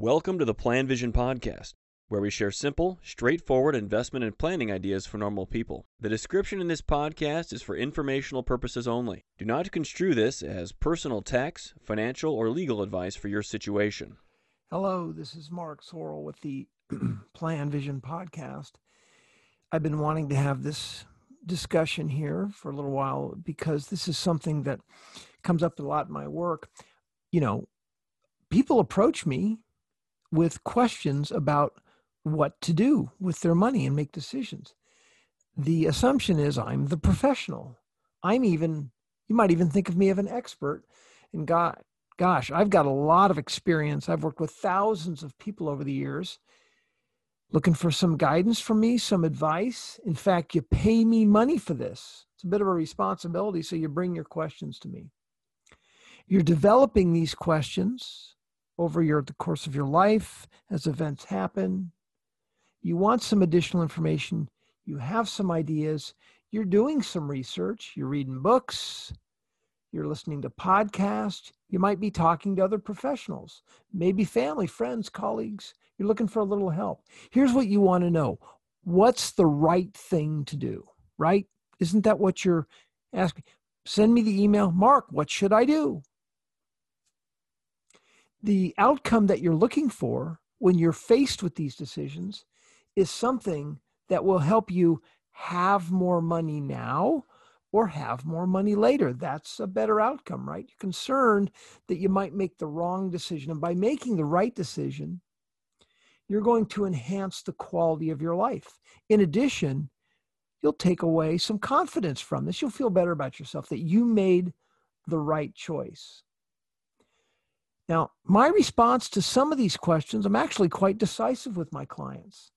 Welcome to the Plan Vision Podcast, where we share simple, straightforward investment and planning ideas for normal people. The description in this podcast is for informational purposes only. Do not construe this as personal tax, financial, or legal advice for your situation. Hello, this is Mark Zoril with the Plan Vision Podcast. I've been wanting to have this discussion here for a little while because this is something that comes up a lot in my work. You know, people approach me with questions about what to do with their money and make decisions. The assumption is I'm the professional. I'm even, you might even think of me as an expert. And God, gosh, I've got a lot of experience. I've worked with thousands of people over the years looking for some guidance from me, some advice. In fact, you pay me money for this. It's a bit of a responsibility, so you bring your questions to me. You're developing these questions over your the course of your life as events happen. You want some additional information, you have some ideas, you're doing some research, you're reading books, you're listening to podcasts, you might be talking to other professionals, maybe family, friends, colleagues. You're looking for a little help. Here's what you want to know what's the right thing to do, right? Isn't that what you're asking? Send me the email, Mark, what should I do? The outcome that you're looking for when you're faced with these decisions is something that will help you have more money now or have more money later. That's a better outcome, right? You're concerned that you might make the wrong decision. And by making the right decision, you're going to enhance the quality of your life. In addition, you'll take away some confidence from this. You'll feel better about yourself that you made the right choice. Now, my response to some of these questions, I'm actually quite decisive with my clients.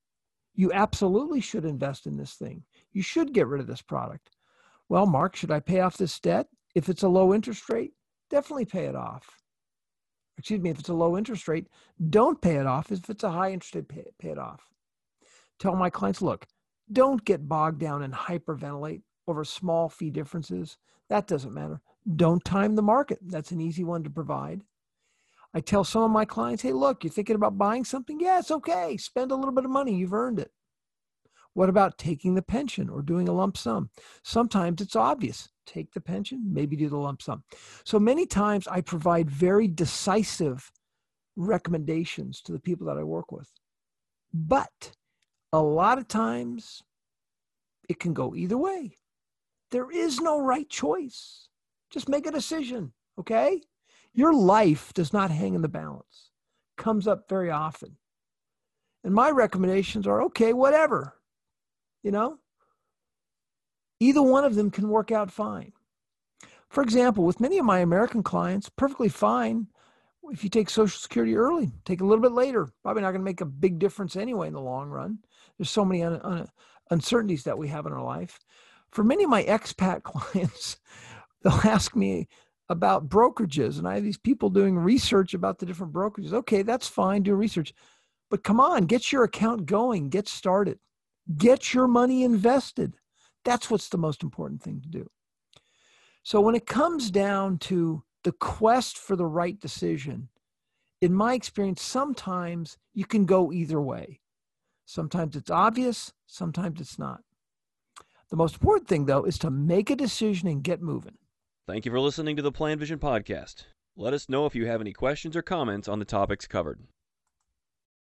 You absolutely should invest in this thing. You should get rid of this product. Well, Mark, should I pay off this debt? If it's a low interest rate, definitely pay it off. Excuse me, if it's a low interest rate, don't pay it off. If it's a high interest rate, pay, pay it off. Tell my clients, look, don't get bogged down and hyperventilate over small fee differences. That doesn't matter. Don't time the market. That's an easy one to provide. I tell some of my clients, hey, look, you're thinking about buying something? Yeah, it's okay. Spend a little bit of money. You've earned it. What about taking the pension or doing a lump sum? Sometimes it's obvious. Take the pension, maybe do the lump sum. So many times I provide very decisive recommendations to the people that I work with. But a lot of times it can go either way. There is no right choice. Just make a decision, okay? Your life does not hang in the balance, comes up very often. And my recommendations are okay, whatever. You know, either one of them can work out fine. For example, with many of my American clients, perfectly fine if you take Social Security early, take a little bit later. Probably not going to make a big difference anyway in the long run. There's so many un- un- uncertainties that we have in our life. For many of my expat clients, they'll ask me, about brokerages and I have these people doing research about the different brokerages. Okay, that's fine, do research. But come on, get your account going, get started. Get your money invested. That's what's the most important thing to do. So when it comes down to the quest for the right decision, in my experience, sometimes you can go either way. Sometimes it's obvious, sometimes it's not. The most important thing, though, is to make a decision and get moving. Thank you for listening to the Plan Vision Podcast. Let us know if you have any questions or comments on the topics covered.